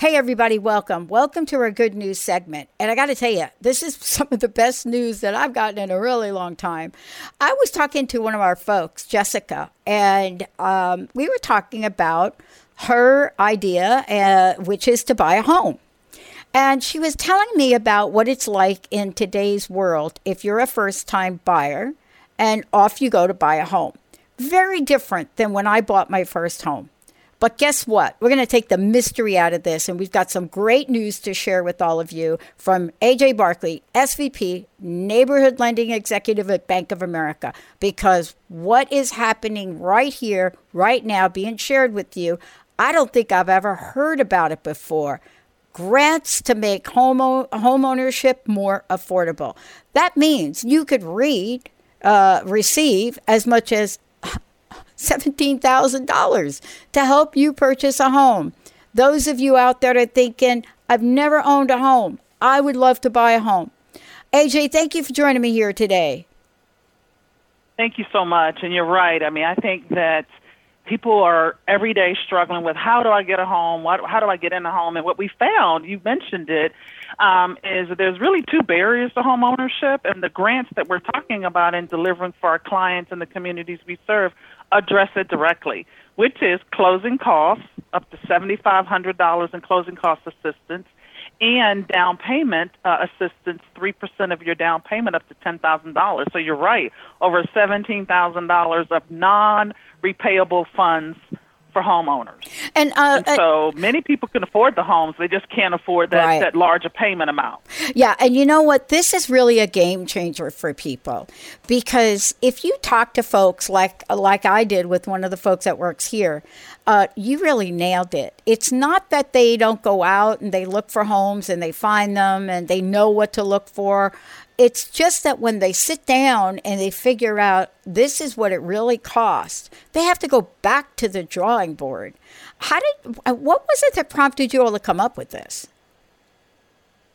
Hey, everybody, welcome. Welcome to our good news segment. And I got to tell you, this is some of the best news that I've gotten in a really long time. I was talking to one of our folks, Jessica, and um, we were talking about her idea, uh, which is to buy a home. And she was telling me about what it's like in today's world if you're a first time buyer and off you go to buy a home. Very different than when I bought my first home. But guess what? We're going to take the mystery out of this, and we've got some great news to share with all of you from AJ Barkley, SVP, Neighborhood Lending Executive at Bank of America. Because what is happening right here, right now, being shared with you, I don't think I've ever heard about it before. Grants to make home, ownership more affordable. That means you could read, uh, receive as much as $17,000 to help you purchase a home. Those of you out there are thinking, I've never owned a home, I would love to buy a home. AJ, thank you for joining me here today. Thank you so much. And you're right. I mean, I think that people are every day struggling with how do I get a home? how do I get in a home? And what we found, you mentioned it, um, is that there's really two barriers to home ownership, and the grants that we're talking about and delivering for our clients and the communities we serve address it directly, which is closing costs up to $7,500 in closing cost assistance and down payment uh, assistance, 3% of your down payment up to $10,000. So you're right, over $17,000 of non repayable funds for homeowners. And, uh, and so uh, many people can afford the homes, they just can't afford that, right. that larger payment amount. Yeah, and you know what? This is really a game changer for people because if you talk to folks like like I did with one of the folks that works here, uh, you really nailed it. It's not that they don't go out and they look for homes and they find them and they know what to look for. It's just that when they sit down and they figure out this is what it really costs, they have to go back to the drawing board. How did uh, what was it that prompted you all to come up with this?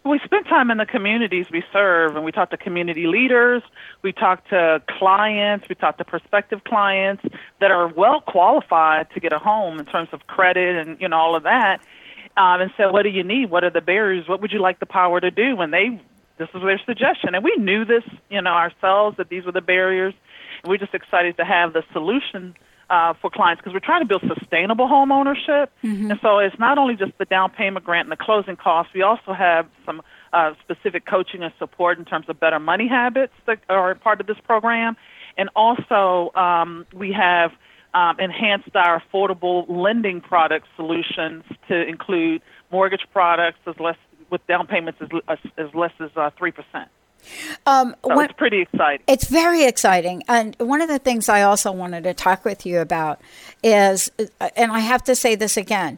We spent time in the communities we serve, and we talked to community leaders, we talked to clients, we talked to prospective clients that are well qualified to get a home in terms of credit and you know all of that. Um, and said, "What do you need? What are the barriers? What would you like the power to do?" When they this was their suggestion. And we knew this, you know, ourselves that these were the barriers. And we're just excited to have the solution uh, for clients because we're trying to build sustainable home ownership. Mm-hmm. And so it's not only just the down payment grant and the closing costs, we also have some uh, specific coaching and support in terms of better money habits that are part of this program. And also, um, we have um, enhanced our affordable lending product solutions to include mortgage products as less with down payments as, as, as less as uh, three percent. Um, so it's pretty exciting. It's very exciting. And one of the things I also wanted to talk with you about is, and I have to say this again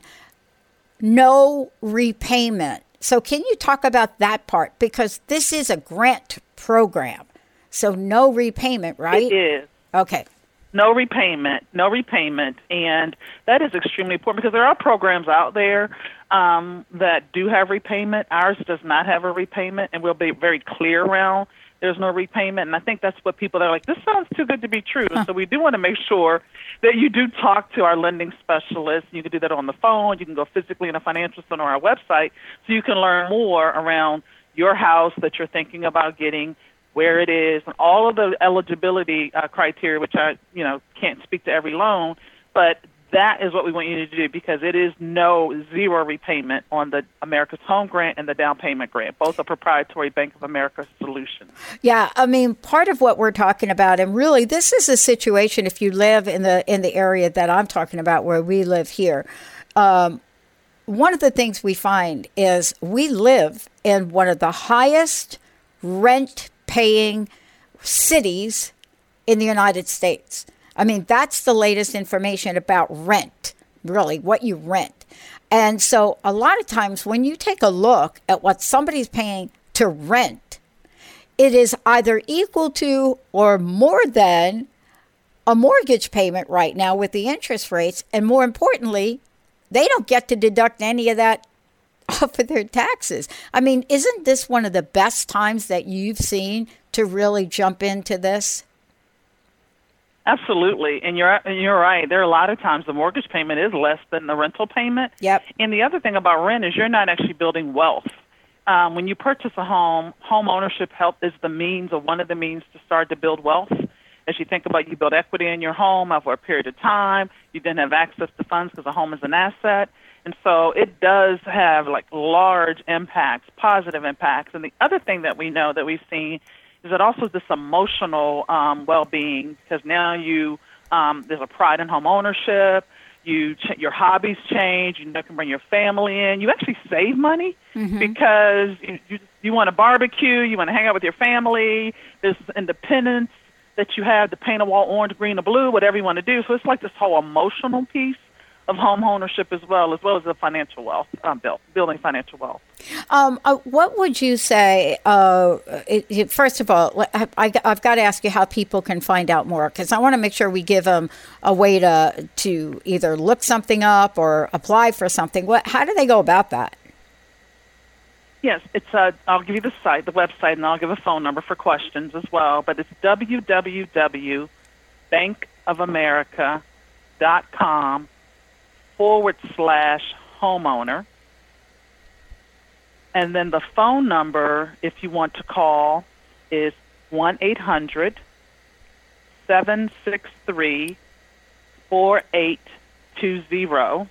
no repayment. So, can you talk about that part? Because this is a grant program. So, no repayment, right? It is. Okay. No repayment, no repayment. And that is extremely important because there are programs out there um, that do have repayment. Ours does not have a repayment, and we'll be very clear around there's no repayment. And I think that's what people are like, this sounds too good to be true. Huh. So we do want to make sure that you do talk to our lending specialist. You can do that on the phone. You can go physically in a financial center or our website so you can learn more around your house that you're thinking about getting, where it is, and all of the eligibility uh, criteria, which I, you know, can't speak to every loan, but that is what we want you to do because it is no zero repayment on the America's Home Grant and the down payment grant. Both are proprietary Bank of America solutions. Yeah, I mean, part of what we're talking about, and really, this is a situation if you live in the in the area that I'm talking about, where we live here. Um, one of the things we find is we live in one of the highest rent paying cities in the United States. I mean, that's the latest information about rent, really, what you rent. And so, a lot of times when you take a look at what somebody's paying to rent, it is either equal to or more than a mortgage payment right now with the interest rates. And more importantly, they don't get to deduct any of that off of their taxes. I mean, isn't this one of the best times that you've seen to really jump into this? Absolutely, and you're and you're right. There are a lot of times the mortgage payment is less than the rental payment. Yep. And the other thing about rent is you're not actually building wealth. Um, when you purchase a home, home ownership help is the means or one of the means to start to build wealth. As you think about you build equity in your home over a period of time, you then have access to funds because a home is an asset. And so it does have like large impacts, positive impacts. And the other thing that we know that we've seen is it also this emotional um, well-being because now you um, there's a pride in home ownership. You ch- your hobbies change. You know, can bring your family in. You actually save money Mm-hmm. because you, you you want to barbecue. You want to hang out with your family. There's independence that you have to paint a wall orange, green, or blue, whatever you want to do. So it's like this whole emotional piece of home ownership as well, as well as the financial wealth, um, build, building financial wealth. Um, uh, what would you say? Uh, it, it, first of all, I, I, have got to ask you how people can find out more because I want to make sure we give them a way to to either look something up or apply for something. What? How do they go about that? Yes, it's. Uh, I'll give you the site, the website, and I'll give a phone number for questions as well. But it's www.bankofamerica.com forward slash homeowner. And then the phone number, if you want to call, is 1 800 763 4820.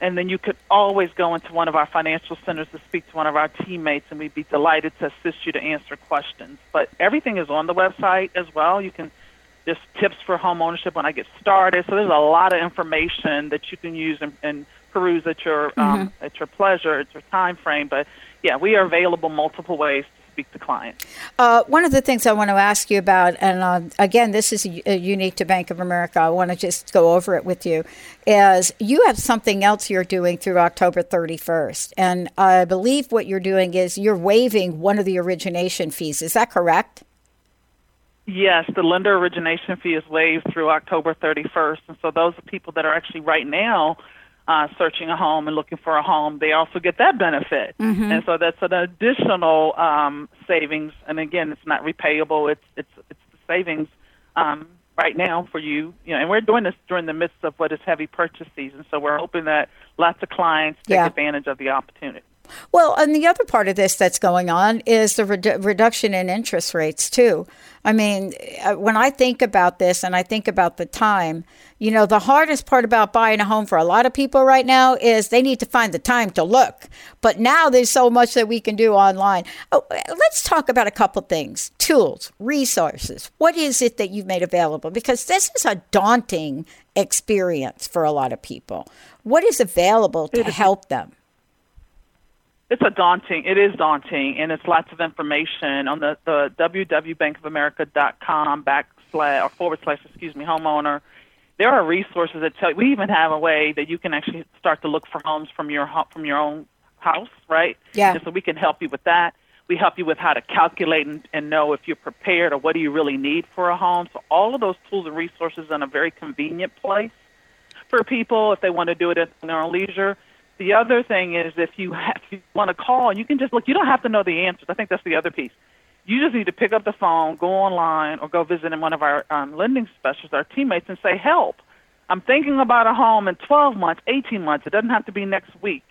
And then you could always go into one of our financial centers to speak to one of our teammates, and we'd be delighted to assist you to answer questions. But everything is on the website as well. You can just tips for home ownership when I get started. So there's a lot of information that you can use and, and peruse at your um, Mm-hmm. at your pleasure, at your time frame. But yeah, we are available multiple ways to speak to clients. Uh, one of the things I want to ask you about, and uh, again, this is uh, unique to Bank of America. I want to just go over it with you. Is you have something else you're doing through October 31st, and I believe what you're doing is you're waiving one of the origination fees. Is that correct? Yes, the lender origination fee is waived through October 31st, and so those people that are actually right now uh, searching a home and looking for a home. They also get that benefit, and so that's an additional um, savings. And again, it's not repayable; it's it's it's the savings um, right now for you. You know, and we're doing this during the midst of what is heavy purchase season, so we're hoping that lots of clients take Yeah. advantage of the opportunity. Well, and the other part of this that's going on is the redu- reduction in interest rates, too. I mean, uh, when I think about this and I think about the time, you know, the hardest part about buying a home for a lot of people right now is they need to find the time to look. But now there's so much that we can do online. Oh, let's talk about a couple things tools, resources. What is it that you've made available? Because this is a daunting experience for a lot of people. What is available to help them? It's a daunting. It is daunting, and it's lots of information on the the www.bankofamerica.com backslash or forward slash excuse me homeowner. There are resources that tell. We even have a way that you can actually start to look for homes from your from your own house, right? Yeah. And so we can help you with that. We help you with how to calculate and, and know if you're prepared or what do you really need for a home. So all of those tools and resources in a very convenient place for people if they want to do it at their own leisure. The other thing is if you, have, if you want to call, you can just look. You don't have to know the answers. I think that's the other piece. You just need to pick up the phone, go online, or go visit in one of our um, lending specialists, our teammates, and say, "Help! I'm thinking about a home in 12 months, 18 months. It doesn't have to be next week.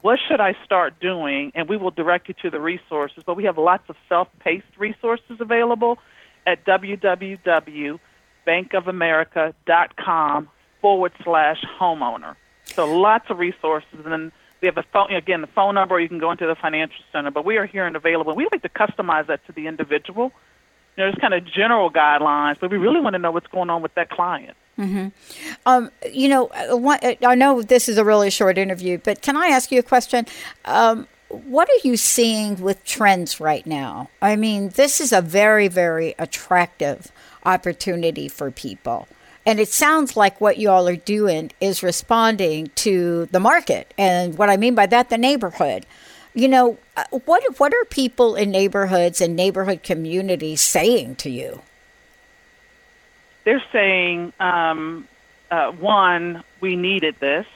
What should I start doing?" And we will direct you to the resources. But we have lots of self-paced resources available at www.bankofamerica.com forward slash homeowner. So lots of resources. And then we have a phone, again, the phone number, or you can go into the financial center. But we are here and available. We like to customize that to the individual. You know, there's kind of general guidelines, but we really want to know what's going on with that client. Mm-hmm. Um, you know, uh, uh, I know this is a really short interview, but can I ask you a question? Um, what are you seeing with trends right now? I mean, this is a very, very attractive opportunity for people. And it sounds like what you all are doing is responding to the market. And what I mean by that, the neighborhood. You know, uh, what, what are people in neighborhoods and neighborhood communities saying to you? They're saying, um, uh, one, we needed this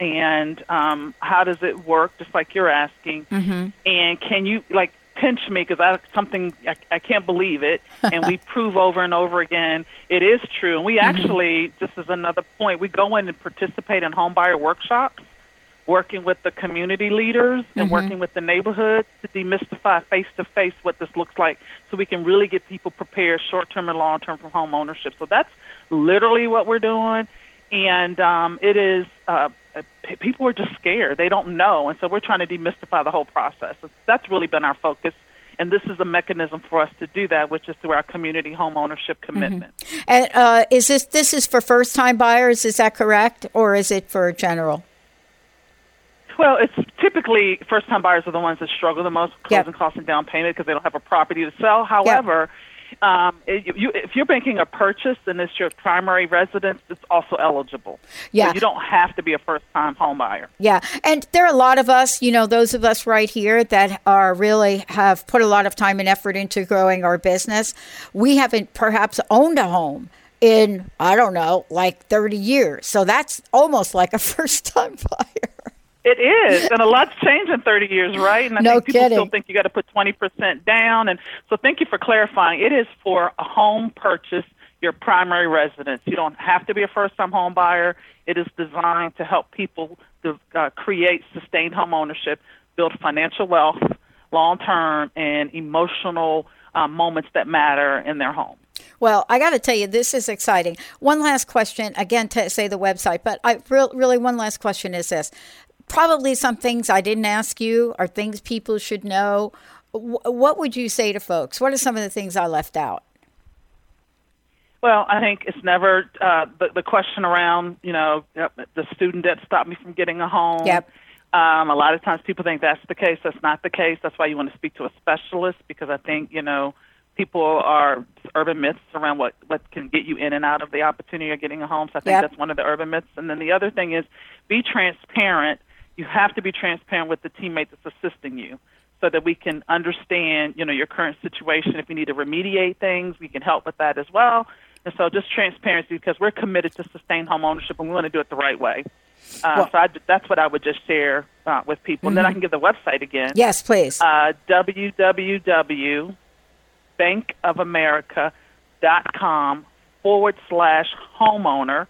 and um, how does it work? Just like you're asking, mm-hmm. and can you like pinch me because I something I, I can't believe it, and we prove over and over again it is true. And we mm-hmm. actually, just as another point, we go in and participate in homebuyer workshops, working with the community leaders and mm-hmm. working with the neighborhood to demystify face to face what this looks like, so we can really get people prepared, short term and long term, for home ownership. So that's literally what we're doing, and um, it is. Uh, people are just scared. They don't know, and so we're trying to demystify the whole process. That's really been our focus, and this is a mechanism for us to do that, which is through our community home ownership mm-hmm. commitment. Mm-hmm. And uh, is this this is for first time buyers? Is that correct, or is it for general? Well, it's typically first time buyers are the ones that struggle the most with closing yep. costs and down payment because they don't have a property to sell. However, yep um, if, you, if you're making a purchase and it's your primary residence, it's also eligible. Yeah. So you don't have to be a first time homebuyer. Yeah. And there are a lot of us, you know, those of us right here that are really have put a lot of time and effort into growing our business. We haven't perhaps owned a home in, I don't know, like 30 years. So that's almost like a first time buyer. It is, and a lot's changed in 30 years, right? And I no think people kidding. still think you got to put 20% down. And so, thank you for clarifying. It is for a home purchase, your primary residence. You don't have to be a first-time home buyer. It is designed to help people to uh, create sustained home ownership, build financial wealth, long-term, and emotional uh, moments that matter in their home. Well, I got to tell you, this is exciting. One last question, again, to say the website, but I really, one last question is this probably some things I didn't ask you are things people should know. what would you say to folks? What are some of the things I left out? Well, I think it's never uh, the, the question around, you know, the student debt stopped me from getting a home. Yep. Um, a lot of times people think that's the case. That's not the case. That's why you want to speak to a specialist because I think, you know, people are urban myths around what, what can get you in and out of the opportunity of getting a home. So I think yep. that's one of the urban myths. And then the other thing is be transparent you have to be transparent with the teammate that's assisting you so that we can understand, you know, your current situation. If you need to remediate things, we can help with that as well. And so just transparency because we're committed to sustain home ownership and we want to do it the right way. Uh, well, so I, that's what I would just share uh, with people. Mm-hmm. And then I mm-hmm. can give the website again. Yes, please. Uh, www.bankofamerica.com forward slash homeowner.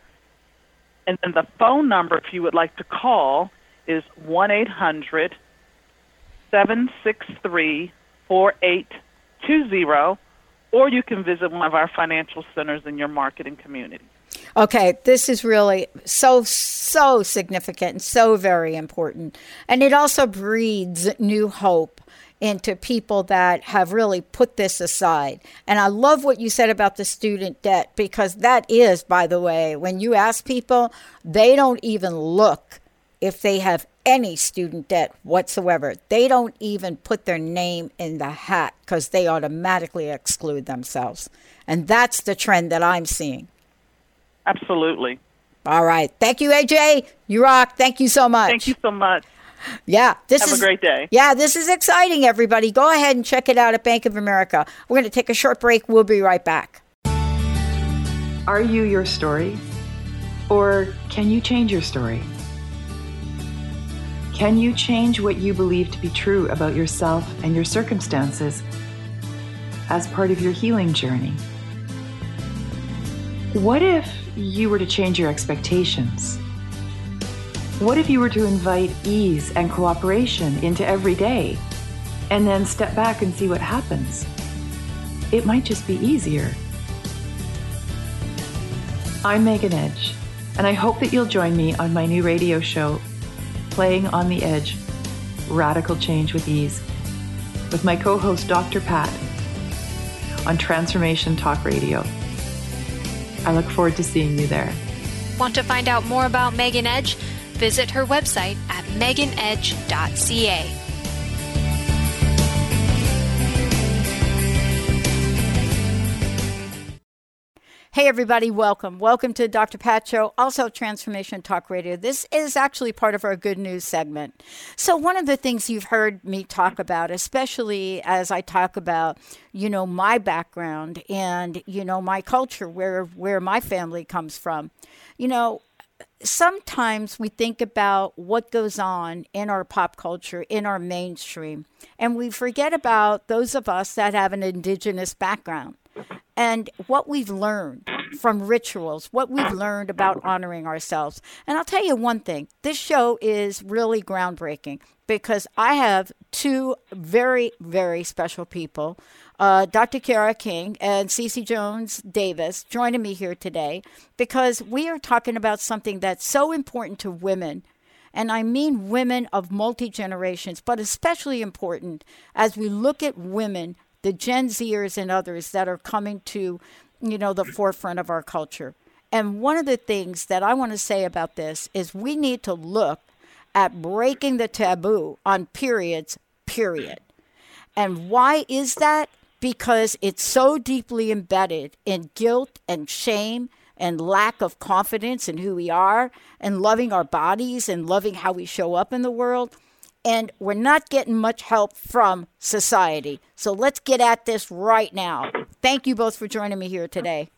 And then the phone number, if you would like to call, is 1 800 763 4820, or you can visit one of our financial centers in your marketing community. Okay, this is really so, so significant and so very important. And it also breeds new hope into people that have really put this aside. And I love what you said about the student debt because that is, by the way, when you ask people, they don't even look if they have any student debt whatsoever. They don't even put their name in the hat because they automatically exclude themselves. And that's the trend that I'm seeing. Absolutely. All right. Thank you, AJ. You rock. Thank you so much. Thank you so much. Yeah, this Have is a great day. Yeah, this is exciting, everybody. Go ahead and check it out at Bank of America. We're going to take a short break. We'll be right back. Are you your story? Or can you change your story? Can you change what you believe to be true about yourself and your circumstances as part of your healing journey? What if you were to change your expectations? What if you were to invite ease and cooperation into every day and then step back and see what happens? It might just be easier. I'm Megan Edge And I hope that you'll join me on my new radio show, Playing on the Edge Radical Change with Ease, with my co host, Dr. Pat, on Transformation Talk Radio. I look forward to seeing you there. Want to find out more about Megan Edge? Visit her website at meganedge.ca. Hey, everybody, welcome. Welcome to Dr. Pat Show, also Transformation Talk Radio. This is actually part of our good news segment. So, one of the things you've heard me talk about, especially as I talk about, you know, my background and, you know, my culture, where, where my family comes from, you know, sometimes we think about what goes on in our pop culture, in our mainstream, and we forget about those of us that have an indigenous background and what we've learned from rituals, what we've learned about honoring ourselves. And I'll tell you one thing this show is really groundbreaking because I have two very, very special people. Uh, Dr. Kara King and Cece Jones Davis joining me here today because we are talking about something that's so important to women and I mean women of multi generations, but especially important as we look at women the Gen Zers and others that are coming to, you know, the forefront of our culture. And one of the things that I want to say about this is we need to look at breaking the taboo on periods, period. And why is that? Because it's so deeply embedded in guilt and shame and lack of confidence in who we are and loving our bodies and loving how we show up in the world and we're not getting much help from society. So let's get at this right now. Thank you both for joining me here today.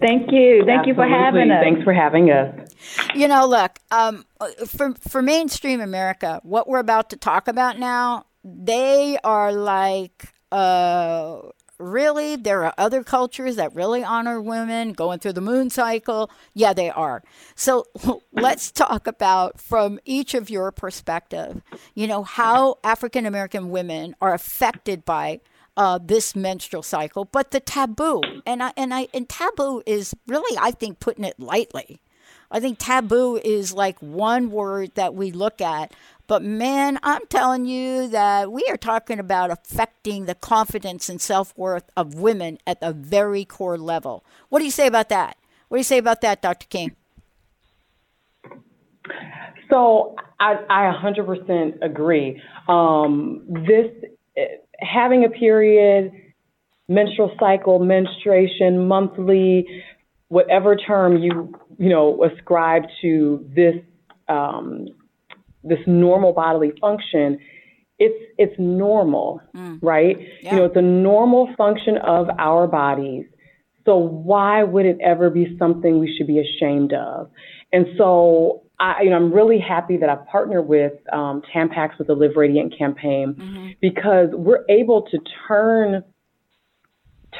Thank you. Thank Absolutely. you for having us. Thanks for having us. You know, look, um, for for mainstream America, what we're about to talk about now, they are like uh, really? There are other cultures that really honor women going through the moon cycle? Yeah they are. So let's talk about from each of your perspective you know how african american women are affected by uh, this menstrual cycle but the taboo. And I, and I and taboo is really i think putting it lightly. I think taboo is like one word that we look at but man, I'm telling you that we are talking about affecting the confidence and self worth of women at the very core level. What do you say about that? What do you say about that, Dr. King? So I, I 100% agree. Um, this having a period, menstrual cycle, menstruation, monthly, whatever term you you know ascribe to this um, this normal bodily function, it's it's normal, mm. right? Yeah. You know, it's a normal function of our bodies. So why would it ever be something we should be ashamed of? And so I, you know, I'm really happy that I partnered with um, Tampax with the Live Radiant campaign mm-hmm. because we're able to turn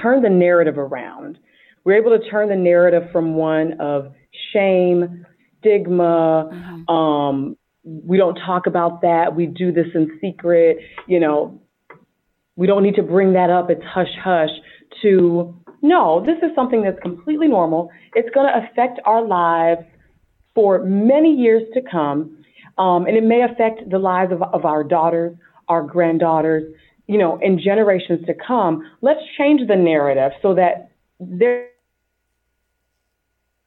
turn the narrative around. We're able to turn the narrative from one of shame, stigma, mm-hmm. um, we don't talk about that. We do this in secret. You know, we don't need to bring that up. It's hush hush. To no, this is something that's completely normal. It's going to affect our lives for many years to come. Um, and it may affect the lives of, of our daughters, our granddaughters, you know, in generations to come. Let's change the narrative so that they're,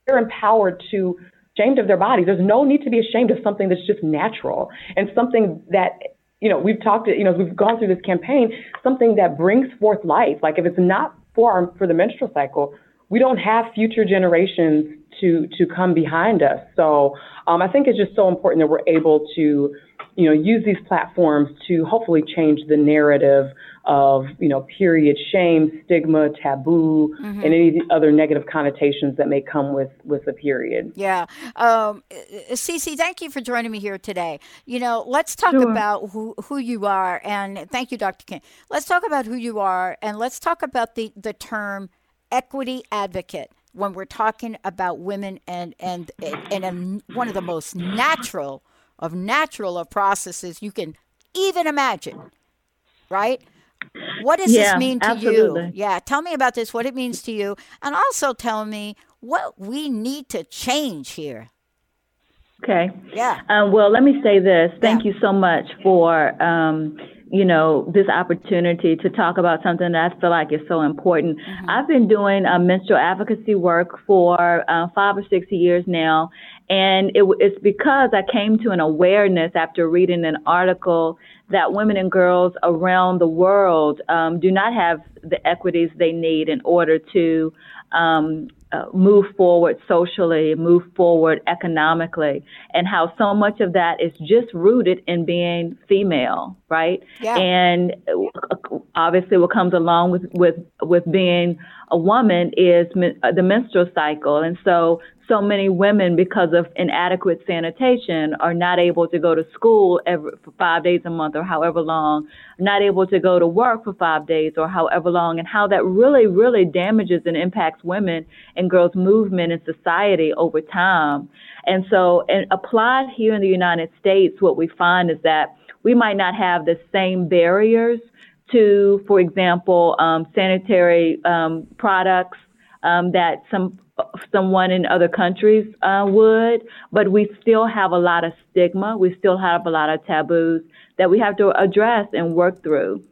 they're empowered to ashamed of their bodies. There's no need to be ashamed of something that's just natural and something that you know we've talked you know as we've gone through this campaign something that brings forth life like if it's not for our, for the menstrual cycle we don't have future generations to to come behind us so um, i think it's just so important that we're able to you know use these platforms to hopefully change the narrative of you know period shame, stigma, taboo, mm-hmm. and any other negative connotations that may come with with the period. Yeah, um, Cece, thank you for joining me here today. You know, let's talk sure. about who who you are, and thank you, Dr. King. Let's talk about who you are, and let's talk about the the term equity advocate when we're talking about women and and and, and one of the most natural of natural of processes you can even imagine right what does yeah, this mean to absolutely. you? Yeah, tell me about this, what it means to you, and also tell me what we need to change here. Okay. Yeah. Um, well, let me say this. Thank yeah. you so much for um, you know, this opportunity to talk about something that I feel like is so important. Mm-hmm. I've been doing uh, menstrual advocacy work for uh, five or six years now, and it, it's because I came to an awareness after reading an article that women and girls around the world um, do not have the equities they need in order to um, uh, move forward socially, move forward economically, and how so much of that is just rooted in being female, right? Yeah. And obviously, what comes along with with with being a woman is the menstrual cycle, and so so many women, because of inadequate sanitation, are not able to go to school every, for five days a month or however long, not able to go to work for five days or however long, and how that really, really damages and impacts women and girls' movement in society over time. And so, and applied here in the United States, what we find is that we might not have the same barriers to, for example, um, sanitary um, products um, that some someone in other countries uh, would, but we still have a lot of stigma. We still have a lot of taboos that we have to address and work through.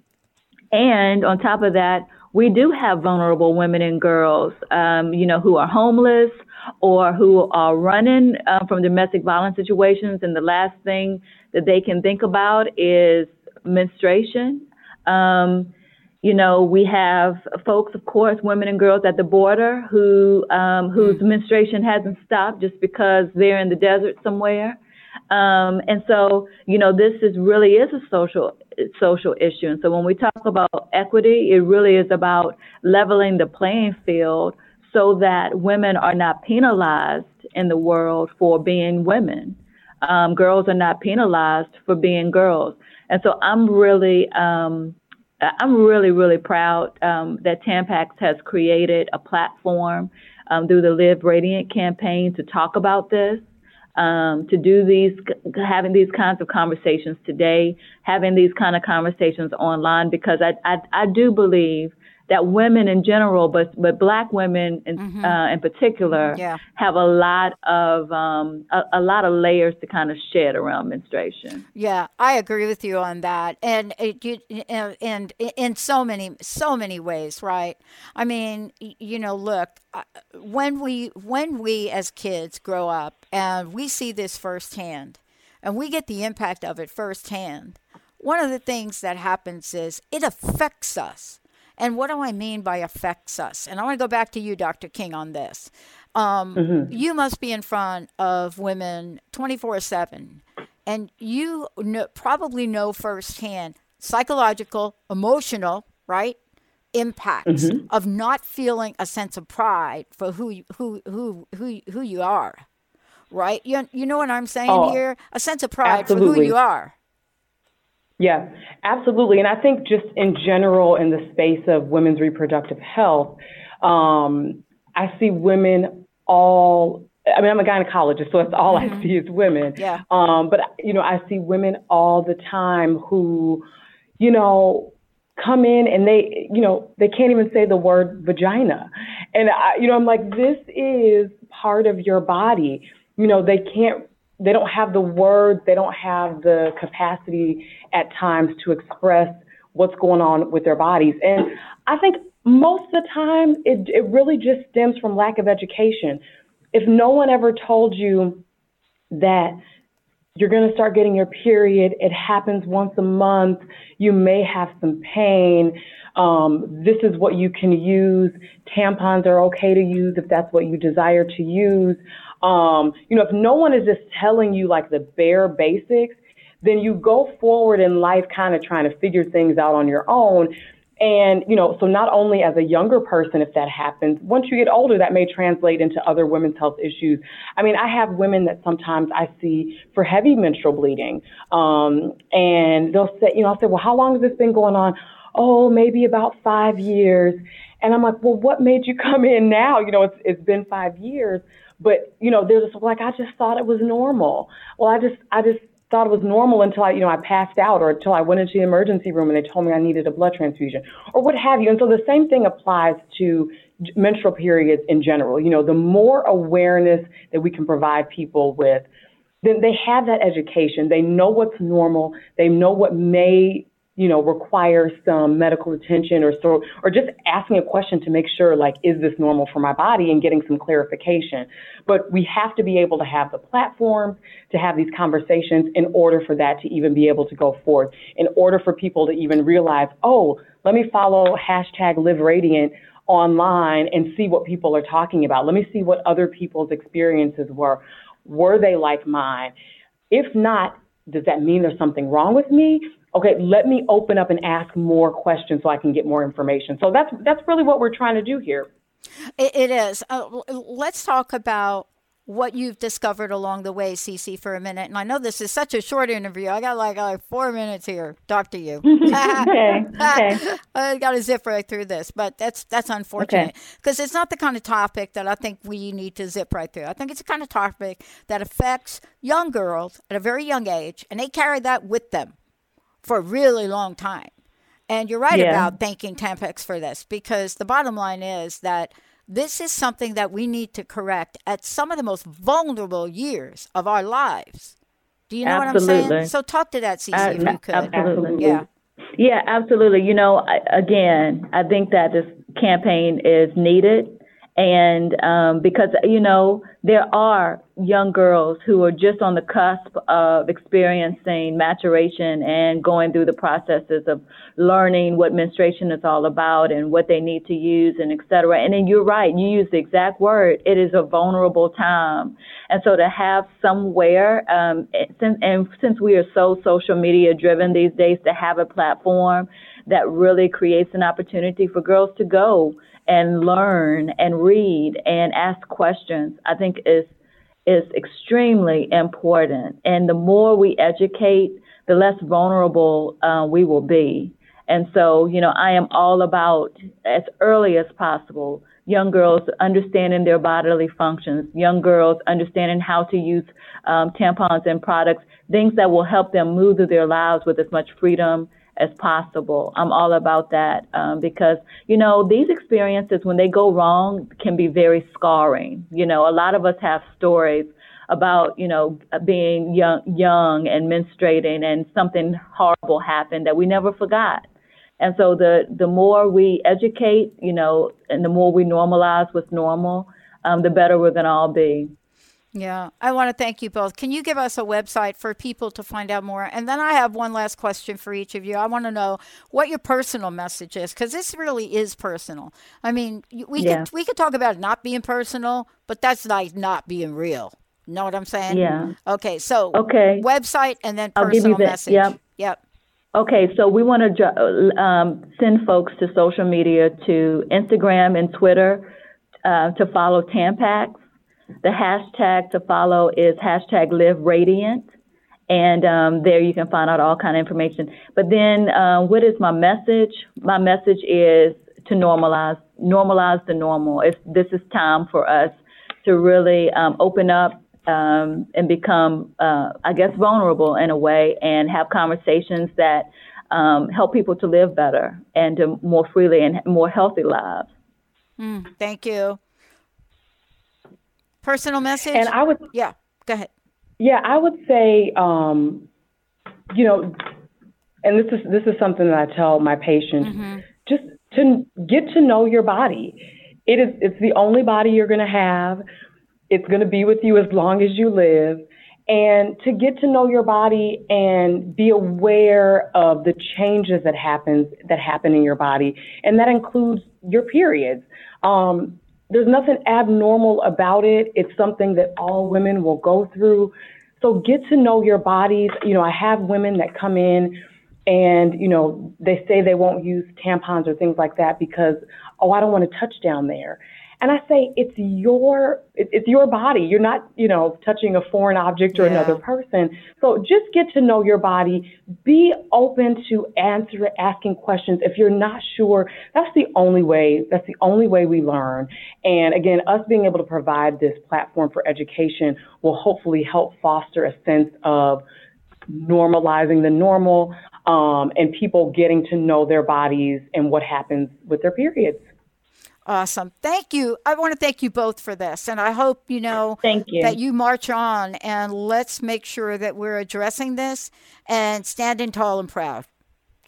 And on top of that, we do have vulnerable women and girls, um, you know, who are homeless or who are running uh, from domestic violence situations. And the last thing that they can think about is menstruation. Um, you know, we have folks, of course, women and girls at the border who um, whose mm. menstruation hasn't stopped just because they're in the desert somewhere. Um, and so, you know, this is really is a social social issue. And so, when we talk about equity, it really is about leveling the playing field so that women are not penalized in the world for being women. Um, girls are not penalized for being girls. And so, I'm really um, I'm really, really proud um, that Tampax has created a platform um, through the Live Radiant campaign to talk about this, um, to do these, having these kinds of conversations today, having these kind of conversations online, because I, I, I do believe that women in general, but but black women in, mm-hmm. uh, in particular, yeah. have a lot of um, a, a, lot of layers to kind of shed around menstruation. Yeah, I agree with you on that, and it, you, and in so many so many ways, right? I mean, you know, look, uh, when we when we as kids grow up and we see this firsthand, and we get the impact of it firsthand. One of the things that happens is it affects us and what do I mean by affects us? And I want to go back to you, Dr. King, on this. Um, mm-hmm. You must be in front of women 24 7, and you know, probably know firsthand psychological, emotional, right? Impacts mm-hmm. of not feeling a sense of pride for who you, who who who who you are, right? You you know what I'm saying oh, here? A sense of pride absolutely. for who you are. Yeah, absolutely. And I think just in general, in the space of women's reproductive health, um, I see women all. I mean, I'm a gynecologist, so that's all mm-hmm. I see is women. Yeah. Um, but you know, I see women all the time who, you know, come in and they, you know, they can't even say the word vagina, and I, you know, I'm like, this is part of your body. You know, they can't they don't have the words, they don't have the capacity at times to express what's going on with their bodies. And I think most of the time it, it really just stems from lack of education. If no one ever told you that you're going to start getting your period, it happens once a month, you may have some pain. Um, this is what you can use. Tampons are okay to use if that's what you desire to use. Um, you know, if no one is just telling you like the bare basics, then you go forward in life kind of trying to figure things out on your own. And, you know, so not only as a younger person, if that happens, once you get older, that may translate into other women's health issues. I mean, I have women that sometimes I see for heavy menstrual bleeding. Um, and they'll say, you know, I'll say, well, how long has this been going on? Oh, maybe about five years. And I'm like, well, what made you come in now? You know, it's, it's been five years. But you know, there's like I just thought it was normal. Well, I just I just thought it was normal until I you know I passed out or until I went into the emergency room and they told me I needed a blood transfusion or what have you. And so the same thing applies to menstrual periods in general. You know, the more awareness that we can provide people with, then they have that education. They know what's normal. They know what may you know, require some medical attention or so, or just asking a question to make sure, like, is this normal for my body and getting some clarification. But we have to be able to have the platforms to have these conversations in order for that to even be able to go forth, in order for people to even realize, oh, let me follow hashtag live radiant online and see what people are talking about. Let me see what other people's experiences were. Were they like mine? If not, does that mean there's something wrong with me? okay, let me open up and ask more questions so I can get more information. So that's that's really what we're trying to do here. it, it is. Uh, let's talk about what you've discovered along the way, Cece, for a minute. And I know this is such a short interview. I got like, like four minutes here. Talk to you. okay. okay. I got to zip right through this, but that's that's unfortunate because okay. it's not the kind of topic that I think we need to zip right through. I think it's the kind of topic that affects young girls at a very young age, and they carry that with them for a really long time. And you're right yeah. about thanking Tampax for this because the bottom line is that this is something that we need to correct at some of the most vulnerable years of our lives. Do you know absolutely. what I'm saying? So talk to that, Cece, if you could. Absolutely. Yeah. Yeah, absolutely. You know, again, I think that this campaign is needed. And um, because, you know, there are young girls who are just on the cusp of experiencing maturation and going through the processes of learning what menstruation is all about and what they need to use and et cetera. And then you're right, you use the exact word. It is a vulnerable time. And so to have somewhere, um, since, and since we are so social media driven these days, to have a platform that really creates an opportunity for girls to go and learn and read and ask questions, I think is is extremely important. And the more we educate, the less vulnerable uh, we will be. And so, you know, I am all about as early as possible young girls understanding their bodily functions, young girls understanding how to use um, tampons and products, things that will help them move through their lives with as much freedom as possible. I'm all about that um, because, you know, these experiences, when they go wrong, can be very scarring. You know, a lot of us have stories about, you know, being young, young and menstruating and something horrible happened that we never forgot. And so the, the more we educate, you know, and the more we normalize what's normal, um, the better we're going to all be. Yeah, I want to thank you both. Can you give us a website for people to find out more? And then I have one last question for each of you. I want to know what your personal message is because this really is personal. I mean, we yeah. could we could talk about not being personal, but that's like not being real. Know what I'm saying? Yeah. Okay, so okay, website and then personal message. Yep. Yep. Okay, so we want to um, send folks to social media to Instagram and Twitter uh, to follow Tampax the hashtag to follow is hashtag Live Radiant. And um, there you can find out all kind of information. But then, uh, what is my message? My message is to normalize, normalize the normal. If this is time for us to really um, open up um, and become, uh, I guess, vulnerable in a way, and have conversations that um, help people to live better and more freely and more healthy lives. Mm, thank you personal message? And I would, yeah, go ahead. Yeah, I would say, um, you know, and this is this is something that I tell my patients: mm-hmm. just to get to know your body. It is it's the only body you're going to have. It's going to be with you as long as you live. And to get to know your body and be aware of the changes that happens that happen in your body, and that includes your periods. Um, there's nothing abnormal about it. It's something that all women will go through. So get to know your bodies. You know, I have women that come in and, you know, they say they won't use tampons or things like that because, oh, I don't want to touch down there. And I say it's your it's your body. You're not you know touching a foreign object or yeah. another person. So just get to know your body. Be open to answer asking questions. If you're not sure, that's the only way. That's the only way we learn. And again, us being able to provide this platform for education will hopefully help foster a sense of normalizing the normal um, and people getting to know their bodies and what happens with their periods. Awesome. Thank you. I want to thank you both for this. And I hope, you know, thank you. that you march on and let's make sure that we're addressing this and standing tall and proud.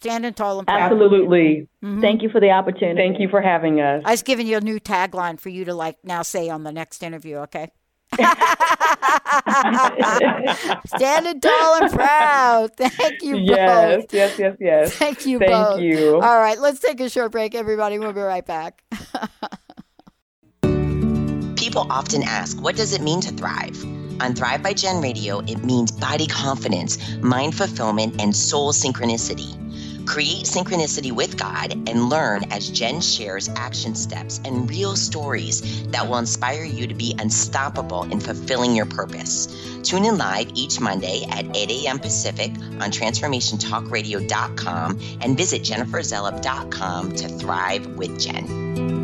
Standing tall and proud. Absolutely. Mm-hmm. Thank you for the opportunity. Thank you for having us. I was giving you a new tagline for you to like now say on the next interview, okay? Standing tall and proud. Thank you yes, both. Yes, yes, yes. yes. Thank you Thank both. you. All right, let's take a short break, everybody. We'll be right back. People often ask, what does it mean to thrive? On Thrive by Gen Radio, it means body confidence, mind fulfillment, and soul synchronicity. Create synchronicity with God and learn as Jen shares action steps and real stories that will inspire you to be unstoppable in fulfilling your purpose. Tune in live each Monday at 8 a.m. Pacific on transformationtalkradio.com and visit jenniferzellup.com to thrive with Jen.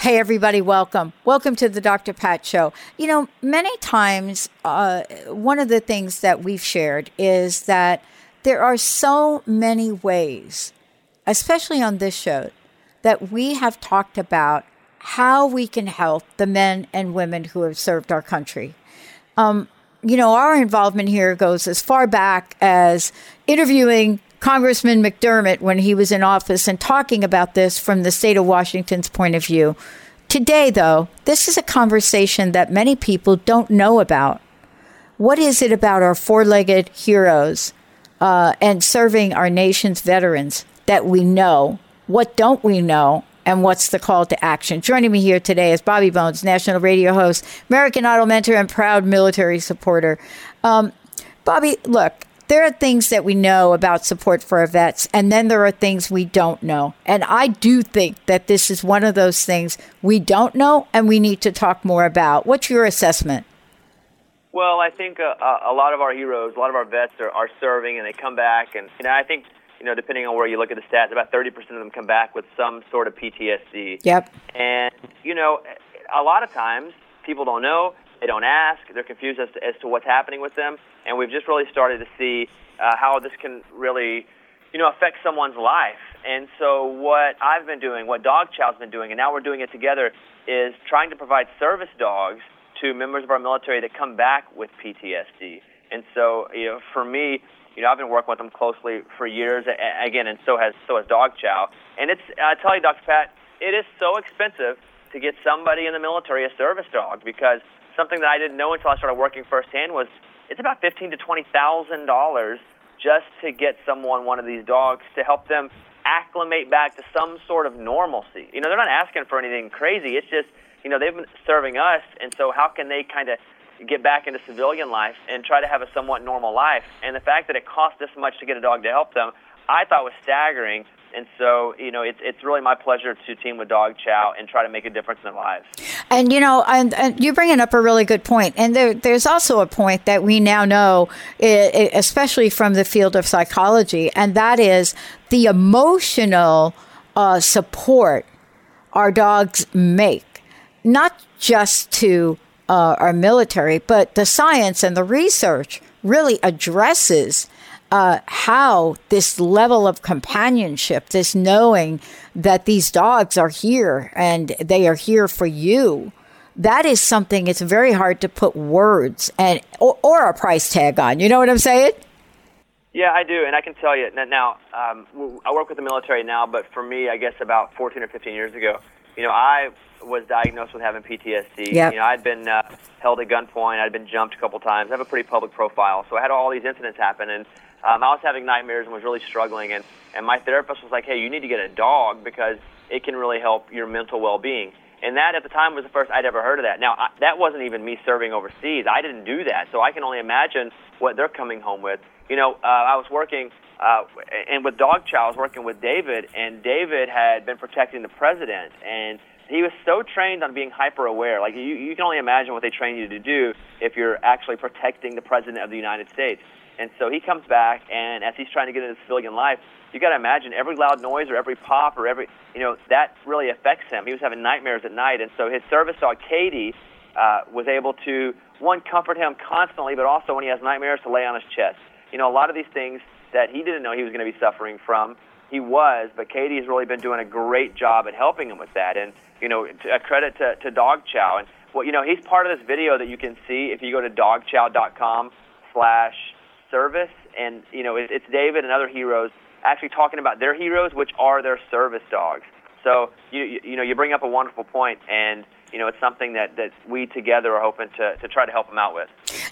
Hey, everybody, welcome. Welcome to the Dr. Pat Show. You know, many times, uh, one of the things that we've shared is that there are so many ways, especially on this show, that we have talked about how we can help the men and women who have served our country. Um, you know, our involvement here goes as far back as interviewing Congressman McDermott when he was in office and talking about this from the state of Washington's point of view. Today, though, this is a conversation that many people don't know about. What is it about our four legged heroes uh, and serving our nation's veterans that we know? What don't we know? And what's the call to action? Joining me here today is Bobby Bones, national radio host, American Idol mentor, and proud military supporter. Um, Bobby, look, there are things that we know about support for our vets, and then there are things we don't know. And I do think that this is one of those things we don't know and we need to talk more about. What's your assessment? Well, I think uh, a lot of our heroes, a lot of our vets are, are serving and they come back. And you know, I think, you know, depending on where you look at the stats, about 30% of them come back with some sort of PTSD. Yep. And, you know, a lot of times people don't know, they don't ask, they're confused as to, as to what's happening with them and we've just really started to see uh, how this can really, you know, affect someone's life. And so what I've been doing, what Dog Chow's been doing, and now we're doing it together, is trying to provide service dogs to members of our military that come back with PTSD. And so, you know, for me, you know, I've been working with them closely for years. Again, and so has so has Dog Chow. And it's I tell you, Dr. Pat, it is so expensive to get somebody in the military a service dog because something that I didn't know until I started working firsthand was it's about fifteen to twenty thousand dollars just to get someone one of these dogs to help them acclimate back to some sort of normalcy. You know, they're not asking for anything crazy. It's just, you know, they've been serving us, and so how can they kind of get back into civilian life and try to have a somewhat normal life? And the fact that it costs this much to get a dog to help them, I thought was staggering. And so, you know, it's it's really my pleasure to team with Dog Chow and try to make a difference in lives. And you know, and, and you're bringing up a really good point. And there, there's also a point that we now know, especially from the field of psychology, and that is the emotional uh, support our dogs make, not just to uh, our military, but the science and the research really addresses uh, how this level of companionship, this knowing that these dogs are here and they are here for you, that is something it's very hard to put words and or, or a price tag on. You know what I'm saying? Yeah, I do, and I can tell you now. Um, I work with the military now, but for me, I guess about 14 or 15 years ago, you know, I was diagnosed with having PTSD. Yep. You know, I'd been uh, held at gunpoint. I'd been jumped a couple times. I have a pretty public profile, so I had all these incidents happen, and um, I was having nightmares and was really struggling. And, and my therapist was like, hey, you need to get a dog because it can really help your mental well being. And that at the time was the first I'd ever heard of that. Now, I, that wasn't even me serving overseas. I didn't do that. So I can only imagine what they're coming home with. You know, uh, I was working, uh, and with Dog Chow, I was working with David, and David had been protecting the president. And he was so trained on being hyper aware. Like, you, you can only imagine what they train you to do if you're actually protecting the president of the United States. And so he comes back, and as he's trying to get into civilian life, you got to imagine every loud noise or every pop or every, you know, that really affects him. He was having nightmares at night, and so his service dog Katie uh, was able to one comfort him constantly, but also when he has nightmares to lay on his chest. You know, a lot of these things that he didn't know he was going to be suffering from, he was, but Katie has really been doing a great job at helping him with that. And you know, a credit to, to Dog Chow. And well, you know, he's part of this video that you can see if you go to dogchow.com slash service, and you know it, it's David and other heroes actually talking about their heroes, which are their service dogs. So you, you know you bring up a wonderful point, and you know it's something that that we together are hoping to to try to help them out with.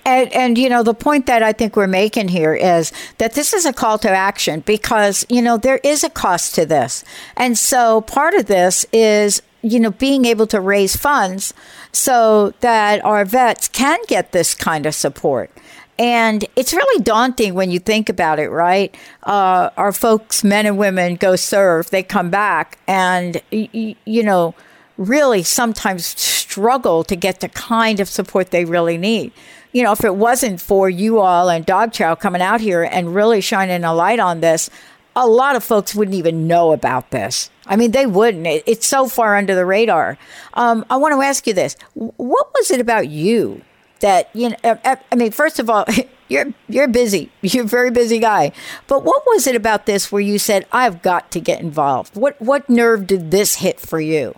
And, and you know the point that I think we're making here is that this is a call to action because you know there is a cost to this, and so part of this is you know being able to raise funds so that our vets can get this kind of support. And it's really daunting when you think about it, right? Uh, our folks, men and women, go serve, they come back, and, you know, really sometimes struggle to get the kind of support they really need. You know, if it wasn't for you all and Dog Chow coming out here and really shining a light on this, a lot of folks wouldn't even know about this. I mean, they wouldn't. it's so far under the radar. Um, I want to ask you this: What was it about you that you know uh, uh, I mean first of all you're you're busy you're a very busy guy but what was it about this where you said I've got to get involved what what nerve did this hit for you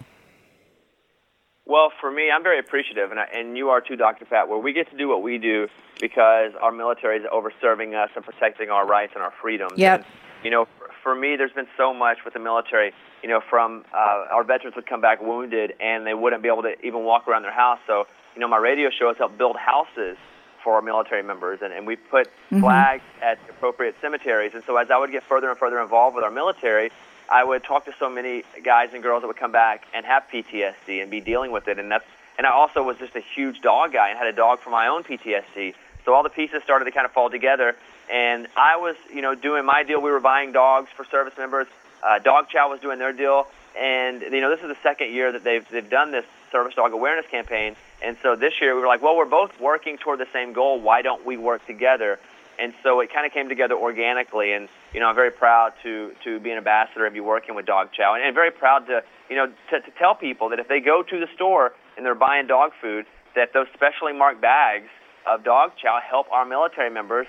well for me I'm very appreciative and I, and you are too Dr. Pat where we get to do what we do because our military is over serving us and protecting our rights and our freedoms yep. And, you know for me there's been so much with the military you know from uh, our veterans would come back wounded and they wouldn't be able to even walk around their house so you know, my radio show has helped build houses for our military members, and, and we put mm-hmm. flags at appropriate cemeteries. And so as I would get further and further involved with our military, I would talk to so many guys and girls that would come back and have PTSD and be dealing with it. And that's and I also was just a huge dog guy and had a dog for my own PTSD. So all the pieces started to kind of fall together. And I was, you know, doing my deal. We were buying dogs for service members. Uh, dog Chow was doing their deal. And you know, this is the second year that they've they've done this service dog awareness campaign. And so this year we were like, well, we're both working toward the same goal. Why don't we work together? And so it kind of came together organically. And you know, I'm very proud to to be an ambassador and be working with Dog Chow, and, and very proud to you know to, to tell people that if they go to the store and they're buying dog food, that those specially marked bags of Dog Chow help our military members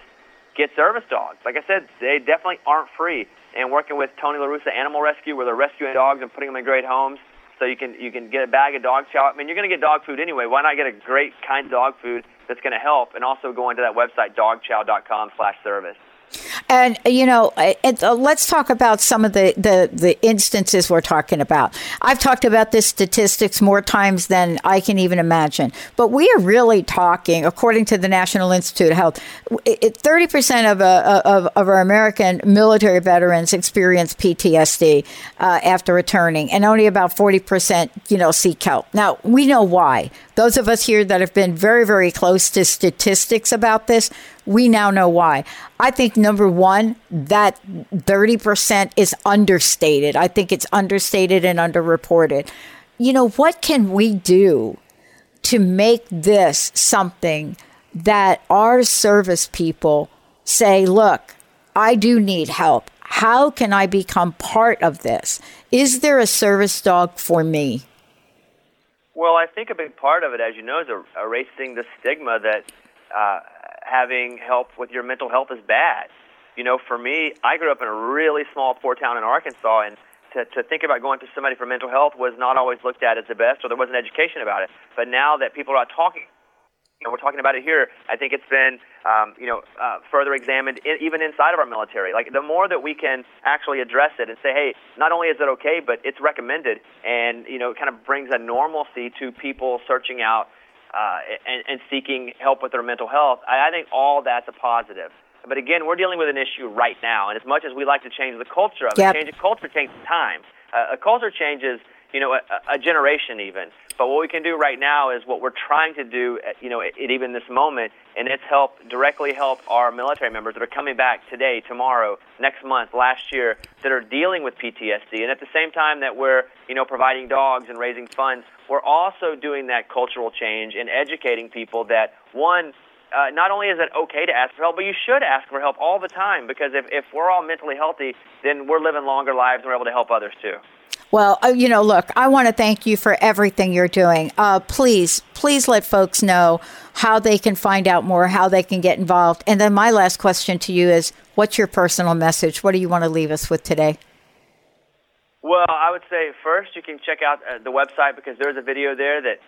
get service dogs. Like I said, they definitely aren't free. And working with Tony La Russa Animal Rescue, where they're rescuing dogs and putting them in great homes, so you can you can get a bag of dog chow. I mean, you're going to get dog food anyway. Why not get a great kind dog food that's going to help? And also go into that website dogchow.com/service. And you know, uh, let's talk about some of the, the the instances we're talking about. I've talked about this statistics more times than I can even imagine. But we are really talking, according to the National Institute of Health, thirty percent of, uh, of of our American military veterans experience PTSD uh, after returning, and only about forty percent, you know, seek help. Now we know why. Those of us here that have been very, very close to statistics about this, we now know why. I think number one, that 30% is understated. I think it's understated and underreported. You know, what can we do to make this something that our service people say, look, I do need help. How can I become part of this? Is there a service dog for me? Well, I think a big part of it, as you know, is erasing the stigma that uh, having help with your mental health is bad. You know, for me, I grew up in a really small, poor town in Arkansas, and to, to think about going to somebody for mental health was not always looked at as the best, or there wasn't education about it. But now that people are talking, you know, we're talking about it here. I think it's been, um, you know, uh, further examined in, even inside of our military. Like the more that we can actually address it and say, hey, not only is it okay, but it's recommended, and you know, it kind of brings a normalcy to people searching out uh, and, and seeking help with their mental health, I, I think all that's a positive. But again, we're dealing with an issue right now, and as much as we like to change the culture of yep. it, change culture takes time. Uh, a culture change is, you know, a, a generation even. But what we can do right now is what we're trying to do, at, you know, at, at even this moment, and it's help directly help our military members that are coming back today, tomorrow, next month, last year, that are dealing with PTSD. And at the same time that we're, you know, providing dogs and raising funds, we're also doing that cultural change and educating people that one, uh, not only is it okay to ask for help, but you should ask for help all the time because if, if we're all mentally healthy, then we're living longer lives and we're able to help others too. Well, uh, you know, look, I want to thank you for everything you're doing. Uh, please, please let folks know how they can find out more, how they can get involved. And then my last question to you is what's your personal message? What do you want to leave us with today? Well, I would say first you can check out uh, the website because there's a video there that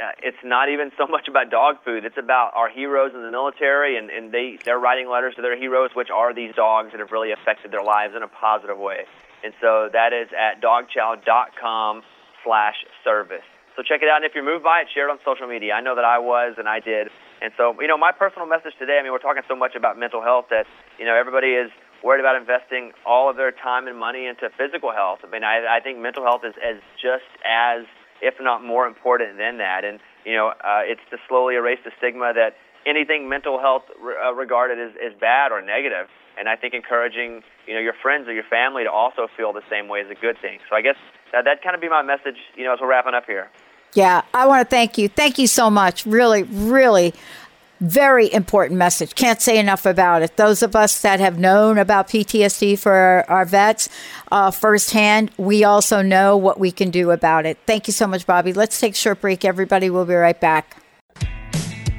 uh, it's not even so much about dog food. It's about our heroes in the military, and, and they they're writing letters to their heroes, which are these dogs that have really affected their lives in a positive way. And so that is at dogchow.com slash service. So check it out. And if you're moved by it, share it on social media. I know that I was and I did. And so, you know, my personal message today, I mean, we're talking so much about mental health that, you know, everybody is worried about investing all of their time and money into physical health. I mean, I, I think mental health is, is just as, if not more important than that. And, you know, uh, it's to slowly erase the stigma that anything mental health re- uh, regarded as, is bad or negative and I think encouraging you know your friends or your family to also feel the same way is a good thing. So I guess that that kind of be my message, you know, as we're wrapping up here. Yeah, I want to thank you. Thank you so much. Really, really very important message. Can't say enough about it. Those of us that have known about PTSD for our, our vets uh, firsthand, we also know what we can do about it. Thank you so much, Bobby. Let's take a short break, everybody. We'll be right back.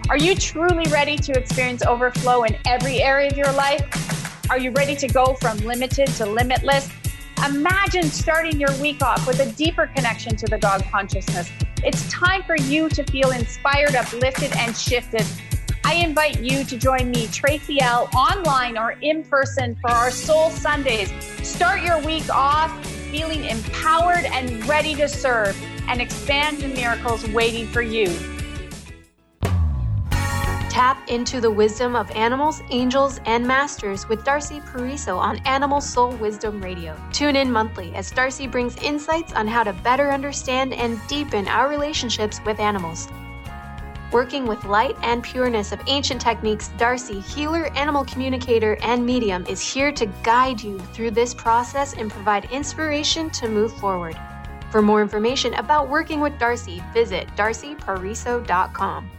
Are you truly ready to experience overflow in every area of your life? Are you ready to go from limited to limitless? Imagine starting your week off with a deeper connection to the dog consciousness. It's time for you to feel inspired, uplifted, and shifted. I invite you to join me, Tracy L, online or in person for our Soul Sundays. Start your week off feeling empowered and ready to serve and expand the miracles waiting for you. Tap into the wisdom of animals, angels, and masters with Darcy Pariso on Animal Soul Wisdom Radio. Tune in monthly as Darcy brings insights on how to better understand and deepen our relationships with animals. Working with light and pureness of ancient techniques, Darcy, healer, animal communicator, and medium, is here to guide you through this process and provide inspiration to move forward. For more information about working with Darcy, visit darcypariso.com.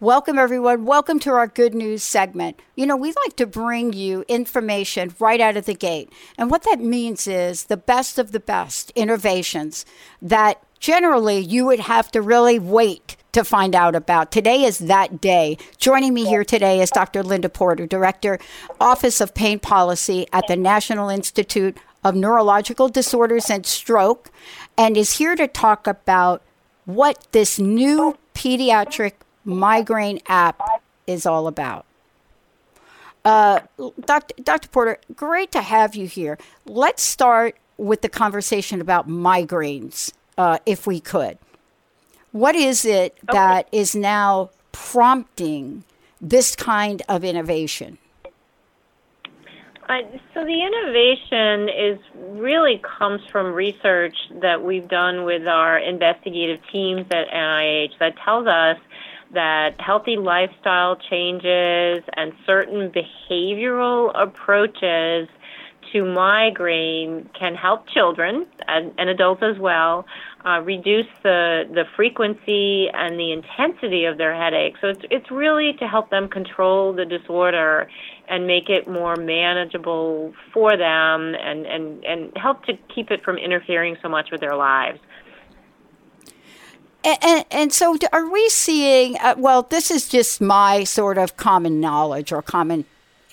Welcome, everyone. Welcome to our good news segment. You know, we like to bring you information right out of the gate. And what that means is the best of the best innovations that generally you would have to really wait to find out about. Today is that day. Joining me here today is Dr. Linda Porter, Director, Office of Pain Policy at the National Institute of Neurological Disorders and Stroke, and is here to talk about what this new pediatric migraine app is all about. Uh, Dr. Dr. Porter, great to have you here. Let's start with the conversation about migraines, uh, if we could. What is it okay. that is now prompting this kind of innovation? Uh, so the innovation is really comes from research that we've done with our investigative teams at NIH that tells us that healthy lifestyle changes and certain behavioral approaches to migraine can help children and, and adults as well uh, reduce the, the frequency and the intensity of their headaches. So it's, it's really to help them control the disorder and make it more manageable for them and, and, and help to keep it from interfering so much with their lives. And, and, and, so, are we seeing? Uh, well, this is just my sort of common knowledge or common,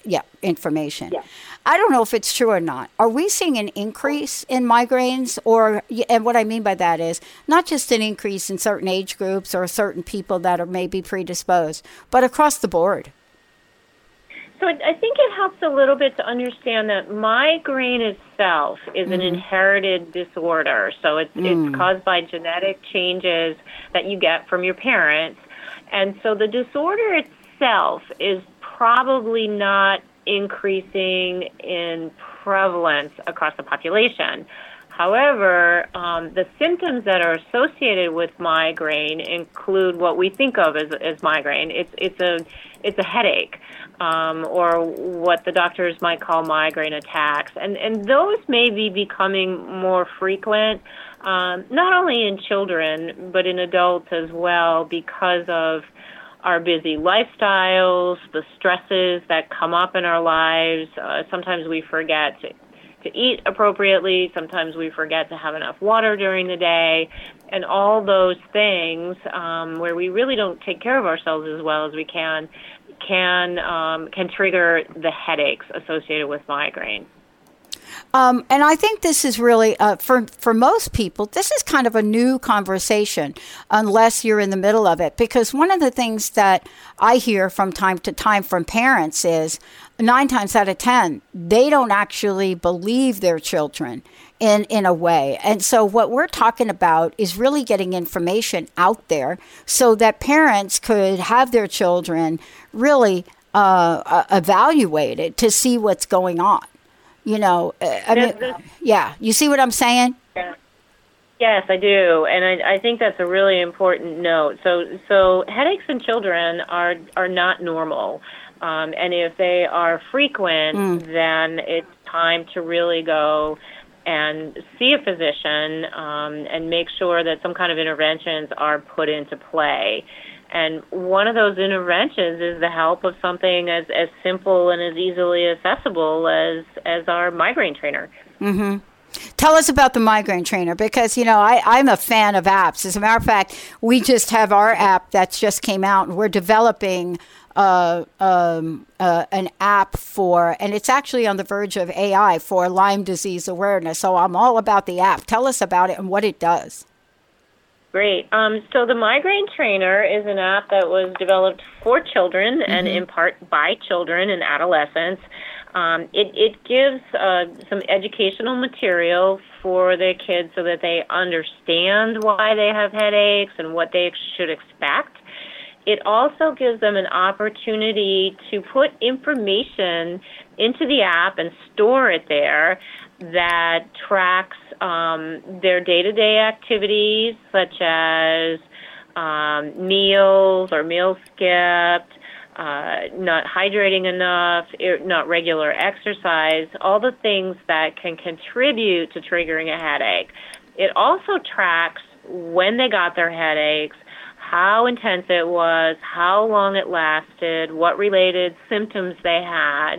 yeah, information. Yeah. I don't know if it's true or not. Are we seeing an increase in migraines, or and what I mean by that is not just an increase in certain age groups or certain people that are maybe predisposed, but across the board. So I think it helps a little bit to understand that migraine itself is mm-hmm. an inherited disorder. So it's, mm. it's caused by genetic changes that you get from your parents. And so the disorder itself is probably not increasing in prevalence across the population. However, um, the symptoms that are associated with migraine include what we think of as, as migraine. It's it's a it's a headache, um, or what the doctors might call migraine attacks, and and those may be becoming more frequent, um, not only in children but in adults as well because of our busy lifestyles, the stresses that come up in our lives. Uh, sometimes we forget to to eat appropriately. Sometimes we forget to have enough water during the day, and all those things um, where we really don't take care of ourselves as well as we can can um, can trigger the headaches associated with migraine. Um, and I think this is really uh, for for most people. This is kind of a new conversation, unless you're in the middle of it. Because one of the things that I hear from time to time from parents is nine times out of ten they don't actually believe their children in in a way. And so what we're talking about is really getting information out there so that parents could have their children really uh, uh evaluated to see what's going on. You know, uh, I mean, yeah, you see what I'm saying? Yes, I do, and I, I think that's a really important note. So, so headaches in children are are not normal, um, and if they are frequent, mm. then it's time to really go and see a physician um, and make sure that some kind of interventions are put into play. And one of those interventions is the help of something as, as simple and as easily accessible as, as our migraine trainer. Mm-hmm. Tell us about the migraine trainer because, you know, I, I'm a fan of apps. As a matter of fact, we just have our app that's just came out and we're developing uh, um, uh, an app for, and it's actually on the verge of AI for Lyme disease awareness. So I'm all about the app. Tell us about it and what it does. Great. Um, so the Migraine Trainer is an app that was developed for children mm-hmm. and in part by children and adolescents. Um, it, it gives uh, some educational material for the kids so that they understand why they have headaches and what they should expect. It also gives them an opportunity to put information into the app and store it there that tracks um, their day to day activities, such as um, meals or meal skipped, uh, not hydrating enough, not regular exercise, all the things that can contribute to triggering a headache. It also tracks when they got their headaches, how intense it was, how long it lasted, what related symptoms they had.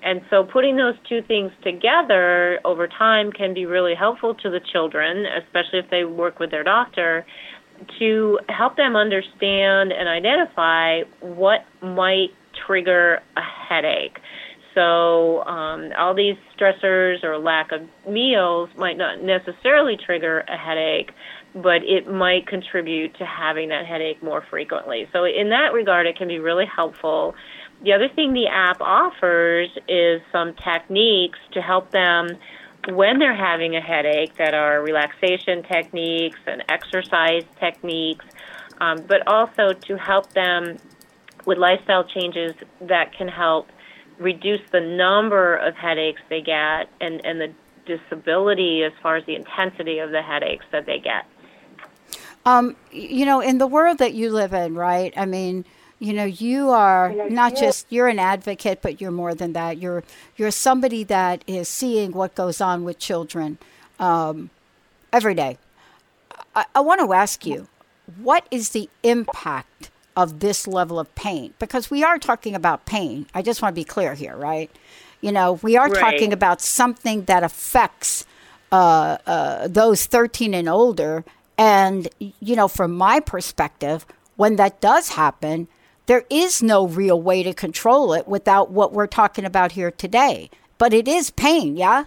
And so putting those two things together over time can be really helpful to the children, especially if they work with their doctor, to help them understand and identify what might trigger a headache. So, um, all these stressors or lack of meals might not necessarily trigger a headache, but it might contribute to having that headache more frequently. So, in that regard, it can be really helpful the other thing the app offers is some techniques to help them when they're having a headache that are relaxation techniques and exercise techniques, um, but also to help them with lifestyle changes that can help reduce the number of headaches they get and, and the disability as far as the intensity of the headaches that they get. Um, you know, in the world that you live in, right? I mean, you know you are not just you're an advocate but you're more than that. You're you're somebody that is seeing what goes on with children um, every day. I, I want to ask you what is the impact of this level of pain? Because we are talking about pain. I just want to be clear here right? You know we are right. talking about something that affects uh, uh, those 13 and older and you know from my perspective when that does happen there is no real way to control it without what we're talking about here today. But it is pain, yeah?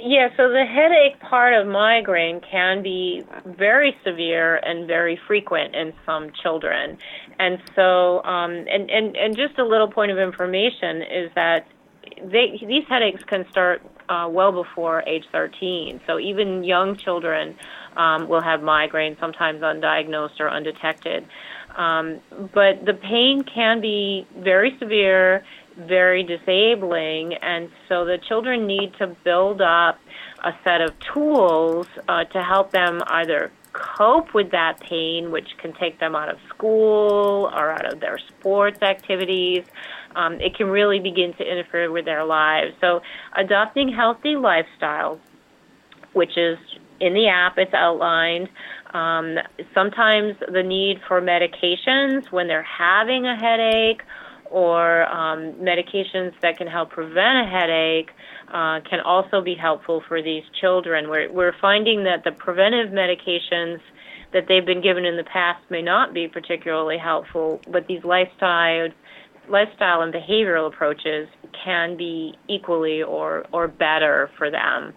Yeah, so the headache part of migraine can be very severe and very frequent in some children. And so, um, and, and, and just a little point of information is that they, these headaches can start uh, well before age 13. So even young children um, will have migraine, sometimes undiagnosed or undetected. Um, but the pain can be very severe. very disabling. And so the children need to build up a set of tools uh, to help them either cope with that pain, which can take them out of school or out of their sports activities. Um, it can really begin to interfere with their lives. So, adopting healthy lifestyles, which is in the app, it's outlined. Um, sometimes the need for medications when they're having a headache or um, medications that can help prevent a headache uh, can also be helpful for these children. We're, we're finding that the preventive medications that they've been given in the past may not be particularly helpful, but these lifestyle lifestyle and behavioral approaches can be equally or, or better for them.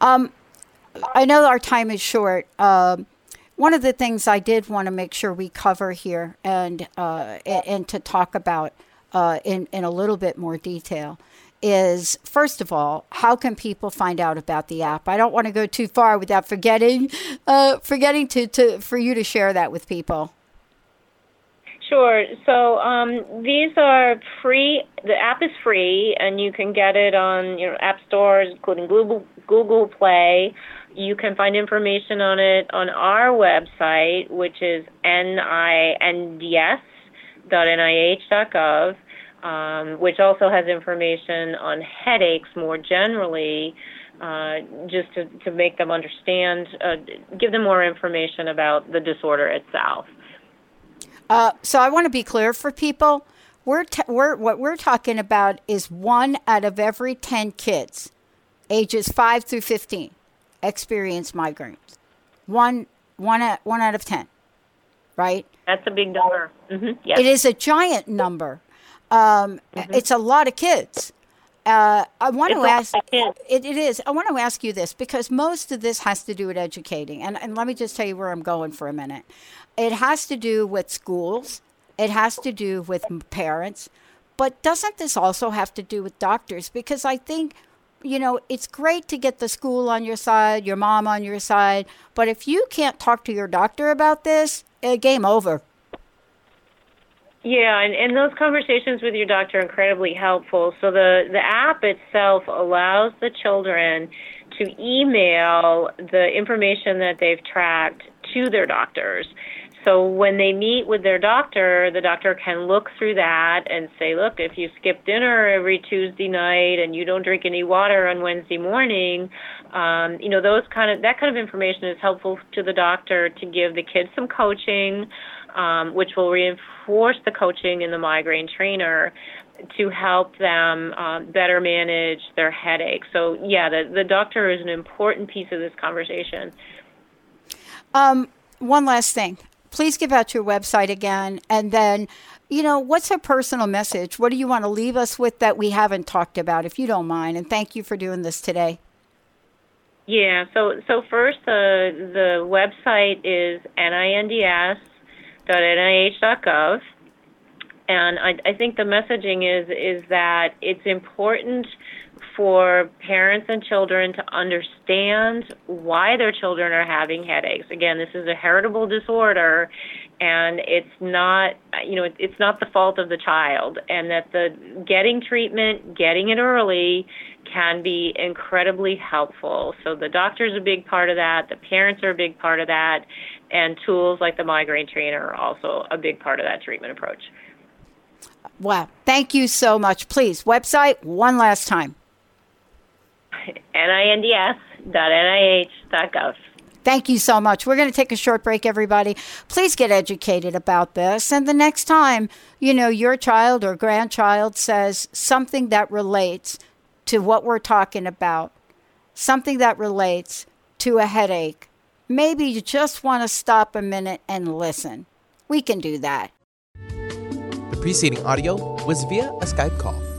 Um, I know our time is short. Um, one of the things I did want to make sure we cover here and uh, and to talk about uh, in in a little bit more detail is first of all, how can people find out about the app? I don't want to go too far without forgetting uh, forgetting to, to for you to share that with people. Sure. So um, these are free. The app is free, and you can get it on you know app stores, including Google Google Play. You can find information on it on our website, which is ninds.nih.gov um, which also has information on headaches more generally, uh, just to, to make them understand, uh, give them more information about the disorder itself. Uh, so I want to be clear for people. We're, t- we're what we're talking about is one out of every ten kids, ages five through fifteen, experience migraines. One one out, one out of ten, right? That's a big number. Mm-hmm. Yes. It is a giant number. Um, mm-hmm. It's a lot of kids. Uh, I want it's to ask. It, it is. I want to ask you this because most of this has to do with educating, and and let me just tell you where I'm going for a minute. It has to do with schools. It has to do with parents, but doesn't this also have to do with doctors? Because I think you know, it's great to get the school on your side, your mom on your side, but if you can't talk to your doctor about this, uh, game over. Yeah, and, and those conversations with your doctor are incredibly helpful. So the, the app itself allows the children to email the information that they've tracked to their doctors. So when they meet with their doctor, the doctor can look through that and say, look, if you skip dinner every Tuesday night and you don't drink any water on Wednesday morning, um, you know, those kind of that kind of information is helpful to the doctor to give the kids some coaching um, which will reinforce the coaching in the migraine trainer to help them um, better manage their headache. So, yeah, the, the doctor is an important piece of this conversation. Um, one last thing. Please give out your website again. And then, you know, what's a personal message? What do you want to leave us with that we haven't talked about, if you don't mind? And thank you for doing this today. Yeah, so so first, the uh, the website is NINDS nih.gov. And I, I think the messaging is is that it's important for parents and children to understand why their children are having headaches. Again, this is a heritable disorder, and it's not you know it's not the fault of the child, and that the getting treatment, getting it early, can be incredibly helpful. So the doctor's a big part of that, the parents are a big part of that, and tools like the migraine trainer are also a big part of that treatment approach. Wow. Thank you so much. Please, website one last time. NINDS.nih.gov. Thank you so much. We're going to take a short break, everybody. Please get educated about this. And the next time, you know, your child or grandchild says something that relates to what we're talking about, something that relates to a headache, maybe you just want to stop a minute and listen. We can do that. The preceding audio was via a Skype call.